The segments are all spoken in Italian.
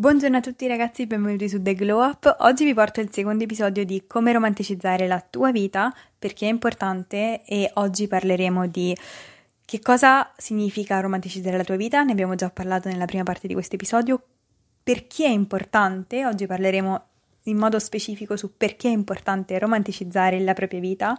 Buongiorno a tutti ragazzi, benvenuti su The Glow Up. Oggi vi porto il secondo episodio di come romanticizzare la tua vita, perché è importante e oggi parleremo di che cosa significa romanticizzare la tua vita, ne abbiamo già parlato nella prima parte di questo episodio, perché è importante, oggi parleremo in modo specifico su perché è importante romanticizzare la propria vita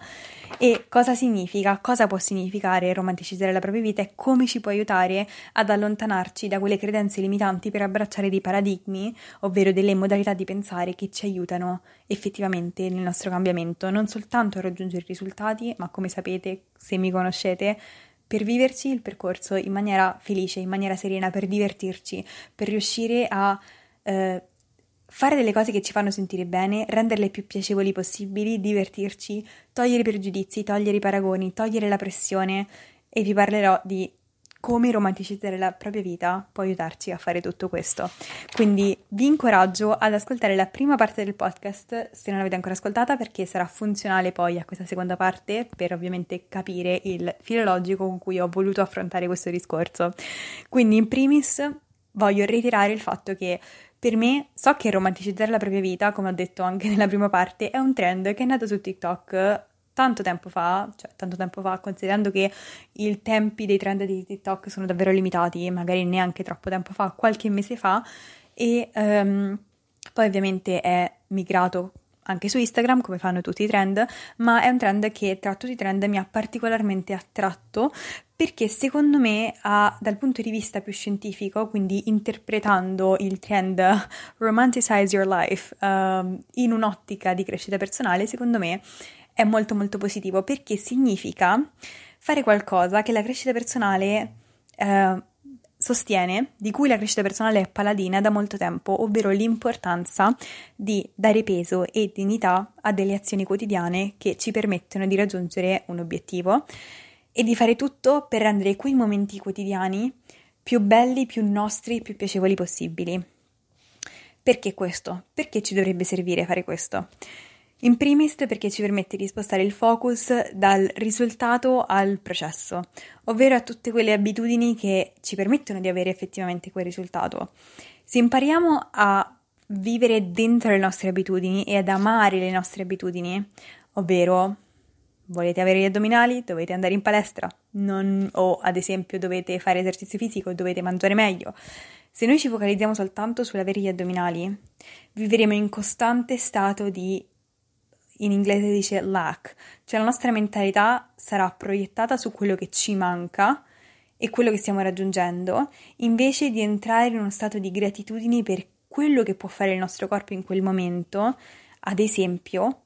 e cosa significa, cosa può significare romanticizzare la propria vita e come ci può aiutare ad allontanarci da quelle credenze limitanti per abbracciare dei paradigmi, ovvero delle modalità di pensare che ci aiutano effettivamente nel nostro cambiamento, non soltanto a raggiungere risultati, ma come sapete, se mi conoscete, per viverci il percorso in maniera felice, in maniera serena, per divertirci, per riuscire a eh, fare delle cose che ci fanno sentire bene, renderle più piacevoli possibili, divertirci, togliere i pregiudizi, togliere i paragoni, togliere la pressione e vi parlerò di come romanticizzare la propria vita può aiutarci a fare tutto questo. Quindi vi incoraggio ad ascoltare la prima parte del podcast se non l'avete ancora ascoltata perché sarà funzionale poi a questa seconda parte per ovviamente capire il filologico con cui ho voluto affrontare questo discorso. Quindi in primis voglio ritirare il fatto che per me, so che romanticizzare la propria vita, come ho detto anche nella prima parte, è un trend che è nato su TikTok tanto tempo fa, cioè tanto tempo fa, considerando che i tempi dei trend di TikTok sono davvero limitati, magari neanche troppo tempo fa, qualche mese fa, e um, poi ovviamente è migrato anche su Instagram, come fanno tutti i trend, ma è un trend che tra tutti i trend mi ha particolarmente attratto perché secondo me ha, dal punto di vista più scientifico, quindi interpretando il trend Romanticize Your Life uh, in un'ottica di crescita personale, secondo me è molto molto positivo perché significa fare qualcosa che la crescita personale uh, sostiene, di cui la crescita personale è paladina da molto tempo, ovvero l'importanza di dare peso e dignità a delle azioni quotidiane che ci permettono di raggiungere un obiettivo e di fare tutto per rendere quei momenti quotidiani più belli, più nostri, più piacevoli possibili. Perché questo? Perché ci dovrebbe servire fare questo? In primis perché ci permette di spostare il focus dal risultato al processo, ovvero a tutte quelle abitudini che ci permettono di avere effettivamente quel risultato. Se impariamo a vivere dentro le nostre abitudini e ad amare le nostre abitudini, ovvero volete avere gli addominali, dovete andare in palestra, non, o ad esempio dovete fare esercizio fisico, dovete mangiare meglio. Se noi ci focalizziamo soltanto sull'avere gli addominali, vivremo in costante stato di in inglese si dice lack, cioè la nostra mentalità sarà proiettata su quello che ci manca e quello che stiamo raggiungendo, invece di entrare in uno stato di gratitudine per quello che può fare il nostro corpo in quel momento, ad esempio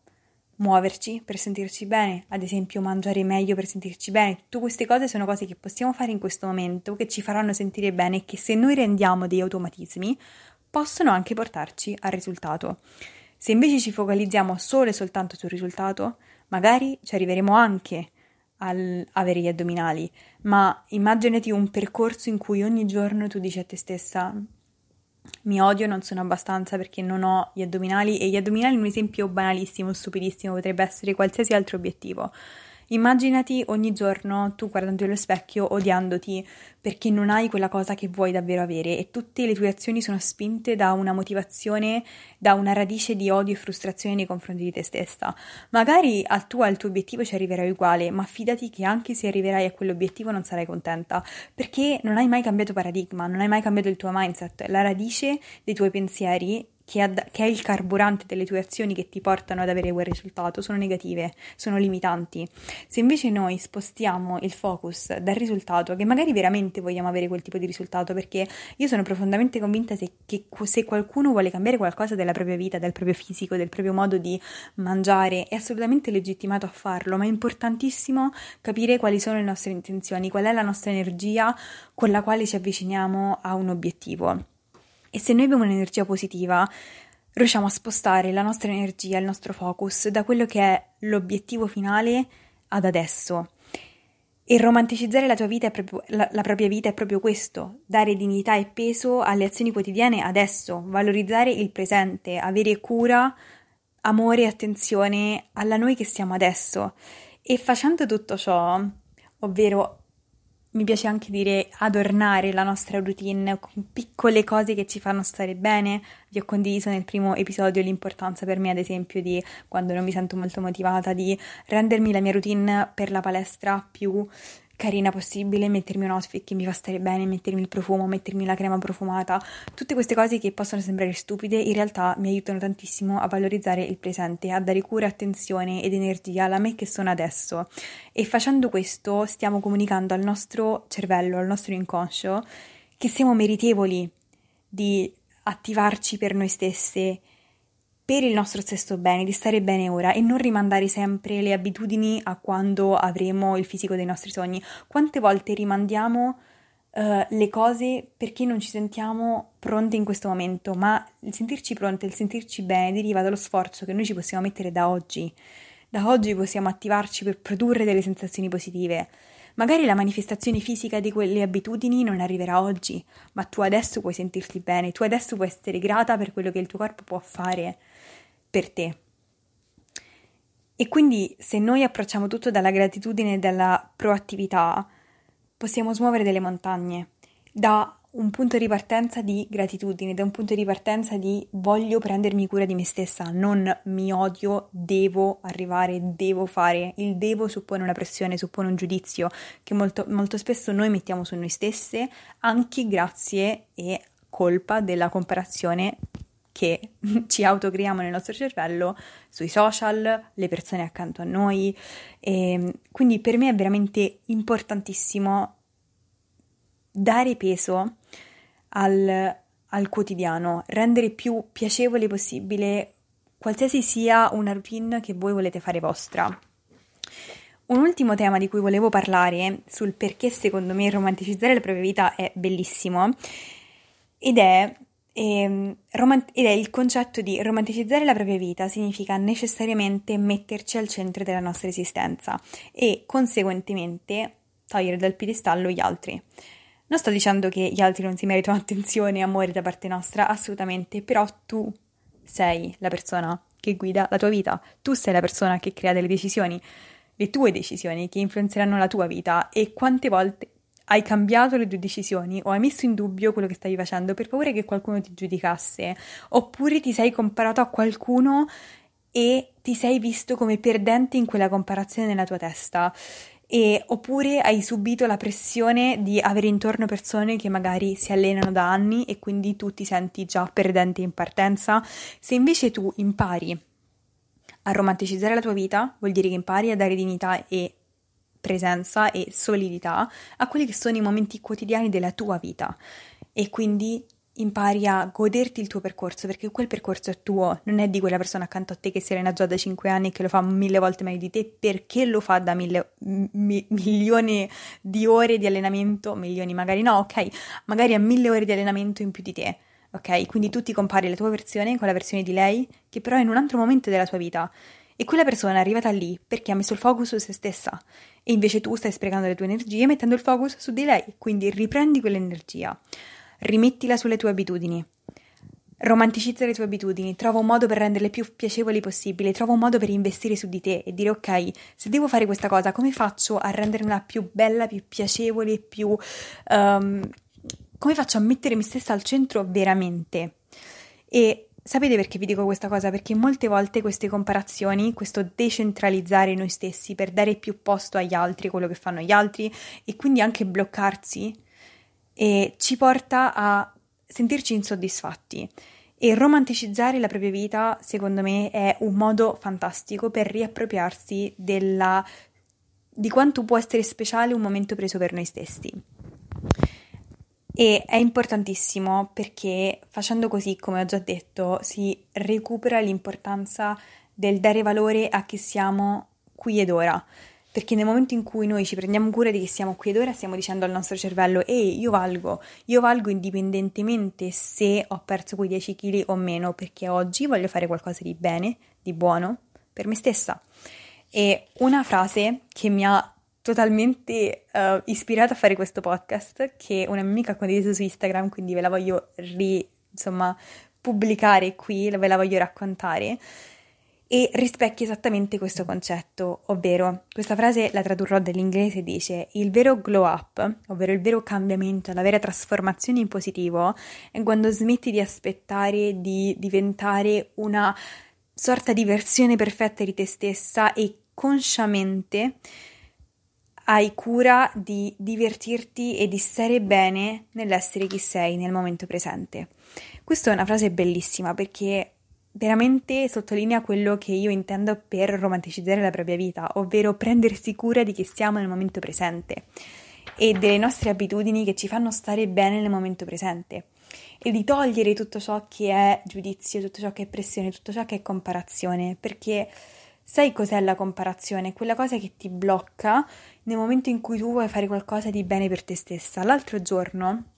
muoverci per sentirci bene, ad esempio mangiare meglio per sentirci bene. Tutte queste cose sono cose che possiamo fare in questo momento, che ci faranno sentire bene e che se noi rendiamo dei automatismi possono anche portarci al risultato. Se invece ci focalizziamo solo e soltanto sul risultato, magari ci arriveremo anche al avere gli addominali, ma immaginati un percorso in cui ogni giorno tu dici a te stessa mi odio, non sono abbastanza perché non ho gli addominali e gli addominali un esempio banalissimo, stupidissimo, potrebbe essere qualsiasi altro obiettivo. Immaginati ogni giorno tu guardando allo specchio odiandoti perché non hai quella cosa che vuoi davvero avere e tutte le tue azioni sono spinte da una motivazione, da una radice di odio e frustrazione nei confronti di te stessa. Magari al tuo, al tuo obiettivo ci arriverai uguale, ma fidati che anche se arriverai a quell'obiettivo non sarai contenta perché non hai mai cambiato paradigma, non hai mai cambiato il tuo mindset. La radice dei tuoi pensieri che, ad, che, è il carburante delle tue azioni che ti portano ad avere quel risultato sono negative, sono limitanti. Se invece noi spostiamo il focus dal risultato, che magari veramente vogliamo avere quel tipo di risultato, perché io sono profondamente convinta se, che se qualcuno vuole cambiare qualcosa della propria vita, del proprio fisico, del proprio modo di mangiare, è assolutamente legittimato a farlo, ma è importantissimo capire quali sono le nostre intenzioni, qual è la nostra energia con la quale ci avviciniamo a un obiettivo. E se noi abbiamo un'energia positiva, riusciamo a spostare la nostra energia, il nostro focus da quello che è l'obiettivo finale ad adesso. E romanticizzare la tua vita è proprio, la, la, propria vita è proprio questo, dare dignità e peso alle azioni quotidiane adesso, valorizzare il presente, avere cura, amore e attenzione alla noi che siamo adesso. E facendo tutto ciò, ovvero mi piace anche dire adornare la nostra routine con piccole cose che ci fanno stare bene. Vi ho condiviso nel primo episodio l'importanza per me, ad esempio, di quando non mi sento molto motivata, di rendermi la mia routine per la palestra più carina possibile, mettermi un outfit che mi fa stare bene, mettermi il profumo, mettermi la crema profumata, tutte queste cose che possono sembrare stupide, in realtà mi aiutano tantissimo a valorizzare il presente, a dare cura, attenzione ed energia alla me che sono adesso. E facendo questo stiamo comunicando al nostro cervello, al nostro inconscio, che siamo meritevoli di attivarci per noi stesse per il nostro stesso bene, di stare bene ora e non rimandare sempre le abitudini a quando avremo il fisico dei nostri sogni. Quante volte rimandiamo uh, le cose perché non ci sentiamo pronte in questo momento, ma il sentirci pronte, il sentirci bene deriva dallo sforzo che noi ci possiamo mettere da oggi. Da oggi possiamo attivarci per produrre delle sensazioni positive. Magari la manifestazione fisica di quelle abitudini non arriverà oggi, ma tu adesso puoi sentirti bene, tu adesso puoi essere grata per quello che il tuo corpo può fare per te. E quindi se noi approcciamo tutto dalla gratitudine e dalla proattività, possiamo smuovere delle montagne da un punto di partenza di gratitudine, da un punto di partenza di voglio prendermi cura di me stessa, non mi odio, devo arrivare, devo fare. Il devo suppone una pressione, suppone un giudizio che molto, molto spesso noi mettiamo su noi stesse, anche grazie e colpa della comparazione che ci autocreiamo nel nostro cervello sui social, le persone accanto a noi. E ehm, quindi per me è veramente importantissimo dare peso al, al quotidiano, rendere più piacevole possibile qualsiasi sia una routine che voi volete fare vostra. Un ultimo tema di cui volevo parlare sul perché secondo me romanticizzare la propria vita è bellissimo ed è ehm, romant- ed è il concetto di romanticizzare la propria vita significa necessariamente metterci al centro della nostra esistenza e conseguentemente togliere dal piedistallo gli altri. Non sto dicendo che gli altri non si meritano attenzione e amore da parte nostra, assolutamente, però tu sei la persona che guida la tua vita, tu sei la persona che crea delle decisioni, le tue decisioni che influenzeranno la tua vita. E quante volte hai cambiato le tue decisioni o hai messo in dubbio quello che stavi facendo per paura che qualcuno ti giudicasse, oppure ti sei comparato a qualcuno e ti sei visto come perdente in quella comparazione nella tua testa. E, oppure hai subito la pressione di avere intorno persone che magari si allenano da anni e quindi tu ti senti già perdente in partenza. Se invece tu impari a romanticizzare la tua vita, vuol dire che impari a dare dignità e presenza e solidità a quelli che sono i momenti quotidiani della tua vita e quindi impari a goderti il tuo percorso perché quel percorso è tuo, non è di quella persona accanto a te che si allena già da 5 anni e che lo fa mille volte meglio di te. Perché lo fa da mille, mi, milioni di ore di allenamento, milioni magari no, ok, magari ha mille ore di allenamento in più di te. Ok, quindi tu ti compari la tua versione con la versione di lei, che però è in un altro momento della tua vita. E quella persona è arrivata lì perché ha messo il focus su se stessa. E invece tu stai sprecando le tue energie mettendo il focus su di lei, quindi riprendi quell'energia, rimettila sulle tue abitudini. Romanticizza le tue abitudini, trova un modo per renderle più piacevoli possibile, trova un modo per investire su di te e dire ok, se devo fare questa cosa, come faccio a renderla più bella, più piacevole, più... Um, come faccio a mettere me stessa al centro veramente? E Sapete perché vi dico questa cosa? Perché molte volte queste comparazioni, questo decentralizzare noi stessi per dare più posto agli altri, quello che fanno gli altri, e quindi anche bloccarsi, e ci porta a sentirci insoddisfatti. E romanticizzare la propria vita, secondo me, è un modo fantastico per riappropriarsi della, di quanto può essere speciale un momento preso per noi stessi. E è importantissimo perché facendo così, come ho già detto, si recupera l'importanza del dare valore a chi siamo qui ed ora. Perché nel momento in cui noi ci prendiamo cura di chi siamo qui ed ora, stiamo dicendo al nostro cervello: Ehi, io valgo, io valgo indipendentemente se ho perso quei 10 kg o meno, perché oggi voglio fare qualcosa di bene, di buono per me stessa. E una frase che mi ha totalmente uh, ispirata a fare questo podcast, che una mia amica ha condiviso su Instagram, quindi ve la voglio ri, insomma, pubblicare qui, ve la voglio raccontare, e rispecchia esattamente questo concetto, ovvero questa frase la tradurrò dall'inglese dice il vero glow up, ovvero il vero cambiamento, la vera trasformazione in positivo è quando smetti di aspettare di diventare una sorta di versione perfetta di te stessa e consciamente hai cura di divertirti e di stare bene nell'essere chi sei nel momento presente. Questa è una frase bellissima perché veramente sottolinea quello che io intendo per romanticizzare la propria vita, ovvero prendersi cura di chi siamo nel momento presente e delle nostre abitudini che ci fanno stare bene nel momento presente e di togliere tutto ciò che è giudizio, tutto ciò che è pressione, tutto ciò che è comparazione, perché sai cos'è la comparazione? Quella cosa che ti blocca nel momento in cui tu vuoi fare qualcosa di bene per te stessa. L'altro giorno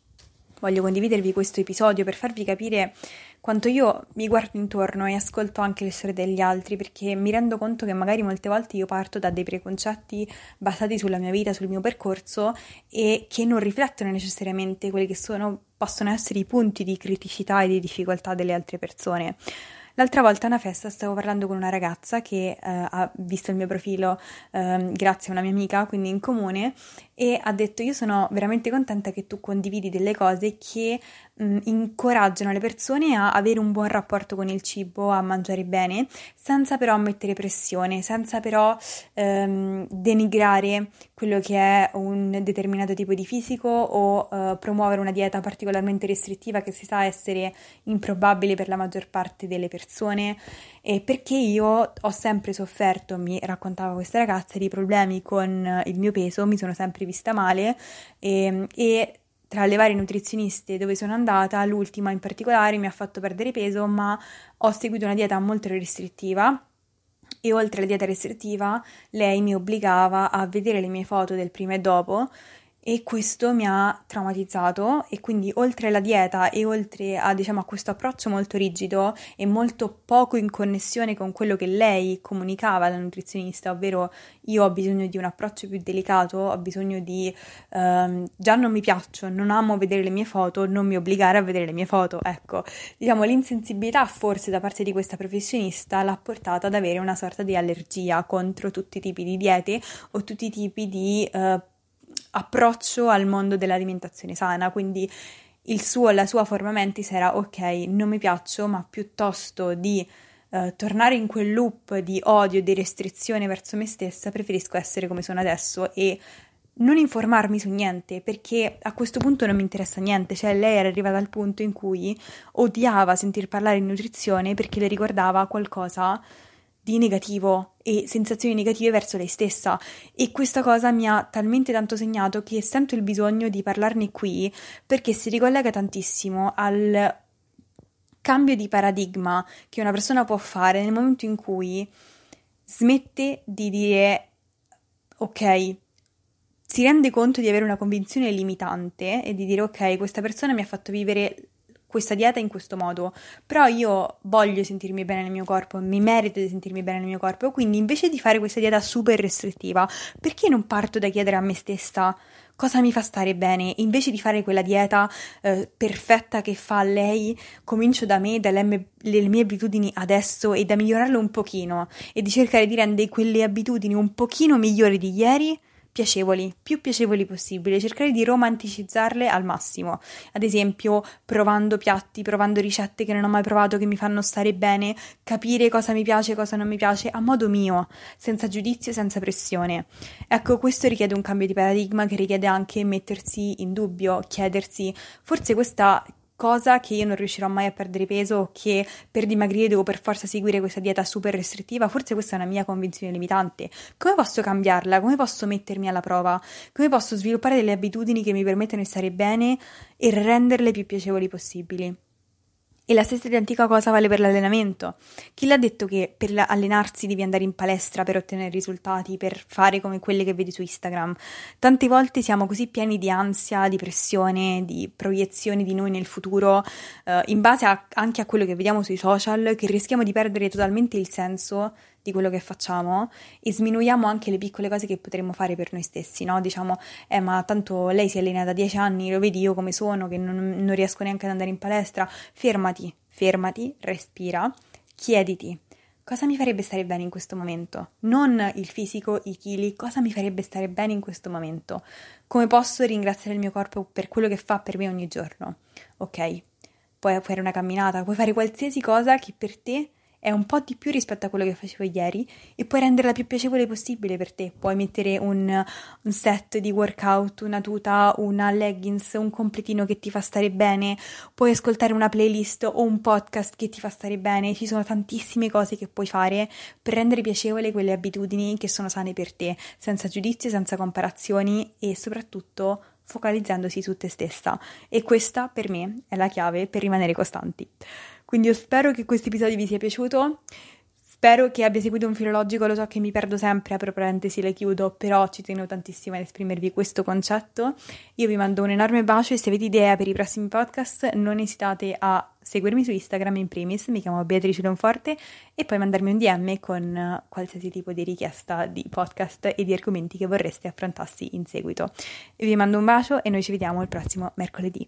voglio condividervi questo episodio per farvi capire quanto io mi guardo intorno e ascolto anche le storie degli altri perché mi rendo conto che magari molte volte io parto da dei preconcetti basati sulla mia vita, sul mio percorso e che non riflettono necessariamente quelli che sono, possono essere i punti di criticità e di difficoltà delle altre persone. L'altra volta a una festa stavo parlando con una ragazza che eh, ha visto il mio profilo eh, grazie a una mia amica, quindi in comune, e ha detto io sono veramente contenta che tu condividi delle cose che mh, incoraggiano le persone a avere un buon rapporto con il cibo, a mangiare bene, senza però mettere pressione, senza però ehm, denigrare quello che è un determinato tipo di fisico o eh, promuovere una dieta particolarmente restrittiva che si sa essere improbabile per la maggior parte delle persone. E perché io ho sempre sofferto, mi raccontava questa ragazza, di problemi con il mio peso, mi sono sempre vista male e, e tra le varie nutrizioniste dove sono andata, l'ultima in particolare mi ha fatto perdere peso, ma ho seguito una dieta molto restrittiva e oltre alla dieta restrittiva lei mi obbligava a vedere le mie foto del prima e dopo e questo mi ha traumatizzato e quindi oltre alla dieta e oltre a, diciamo, a questo approccio molto rigido e molto poco in connessione con quello che lei comunicava alla nutrizionista, ovvero io ho bisogno di un approccio più delicato, ho bisogno di ehm, già non mi piaccio, non amo vedere le mie foto, non mi obbligare a vedere le mie foto, ecco, diciamo l'insensibilità forse da parte di questa professionista l'ha portata ad avere una sorta di allergia contro tutti i tipi di diete o tutti i tipi di eh, approccio al mondo dell'alimentazione sana, quindi il suo, la sua forma mentis era ok, non mi piaccio, ma piuttosto di eh, tornare in quel loop di odio di restrizione verso me stessa, preferisco essere come sono adesso e non informarmi su niente perché a questo punto non mi interessa niente, cioè lei era arrivata al punto in cui odiava sentir parlare di nutrizione perché le ricordava qualcosa di negativo e sensazioni negative verso lei stessa. E questa cosa mi ha talmente tanto segnato che sento il bisogno di parlarne qui perché si ricollega tantissimo al cambio di paradigma che una persona può fare nel momento in cui smette di dire ok, si rende conto di avere una convinzione limitante e di dire ok, questa persona mi ha fatto vivere questa dieta in questo modo, però io voglio sentirmi bene nel mio corpo, mi merito di sentirmi bene nel mio corpo, quindi invece di fare questa dieta super restrittiva, perché non parto da chiedere a me stessa cosa mi fa stare bene, invece di fare quella dieta eh, perfetta che fa lei, comincio da me, dalle mie, mie abitudini adesso e da migliorarle un pochino e di cercare di rendere quelle abitudini un pochino migliori di ieri piacevoli, più piacevoli possibile, cercare di romanticizzarle al massimo. Ad esempio, provando piatti, provando ricette che non ho mai provato, che mi fanno stare bene, capire cosa mi piace cosa non mi piace a modo mio, senza giudizio, senza pressione. Ecco, questo richiede un cambio di paradigma che richiede anche mettersi in dubbio, chiedersi, forse questa cosa che io non riuscirò mai a perdere peso o che per dimagrire devo per forza seguire questa dieta super restrittiva, forse questa è una mia convinzione limitante. Come posso cambiarla? Come posso mettermi alla prova? Come posso sviluppare delle abitudini che mi permettono di stare bene e renderle più piacevoli possibili? E la stessa identica cosa vale per l'allenamento. Chi l'ha detto che per allenarsi devi andare in palestra per ottenere risultati, per fare come quelle che vedi su Instagram? Tante volte siamo così pieni di ansia, di pressione, di proiezioni di noi nel futuro, eh, in base a, anche a quello che vediamo sui social, che rischiamo di perdere totalmente il senso di quello che facciamo e sminuiamo anche le piccole cose che potremmo fare per noi stessi, no? Diciamo, eh, ma tanto lei si allena da dieci anni, lo vedi io come sono, che non, non riesco neanche ad andare in palestra. Fermati, fermati, respira, chiediti cosa mi farebbe stare bene in questo momento? Non il fisico, i chili, cosa mi farebbe stare bene in questo momento? Come posso ringraziare il mio corpo per quello che fa per me ogni giorno? Ok, puoi fare una camminata, puoi fare qualsiasi cosa che per te è un po' di più rispetto a quello che facevo ieri e puoi renderla più piacevole possibile per te. Puoi mettere un, un, set di workout, una tuta, una leggings, un completino che ti fa stare bene, puoi ascoltare una playlist o un podcast che ti fa stare bene. Ci sono tantissime cose che puoi fare per rendere piacevole quelle abitudini che sono sane per te, senza giudizi, senza comparazioni e soprattutto focalizzandosi su te stessa. E questa per me è la chiave per rimanere costanti. Quindi io spero che questo episodio vi sia piaciuto. Spero che abbia seguito un filologico, lo so che mi perdo sempre, apro parentesi, le chiudo, però ci tengo tantissimo ad esprimervi questo concetto. Io vi mando un enorme bacio e se avete idea per i prossimi podcast non esitate a seguirmi su Instagram in primis, mi chiamo Beatrice Lonforte e poi mandarmi un DM con qualsiasi tipo di richiesta di podcast e di argomenti che vorreste affrontassi in seguito. Vi mando un bacio e noi ci vediamo il prossimo mercoledì.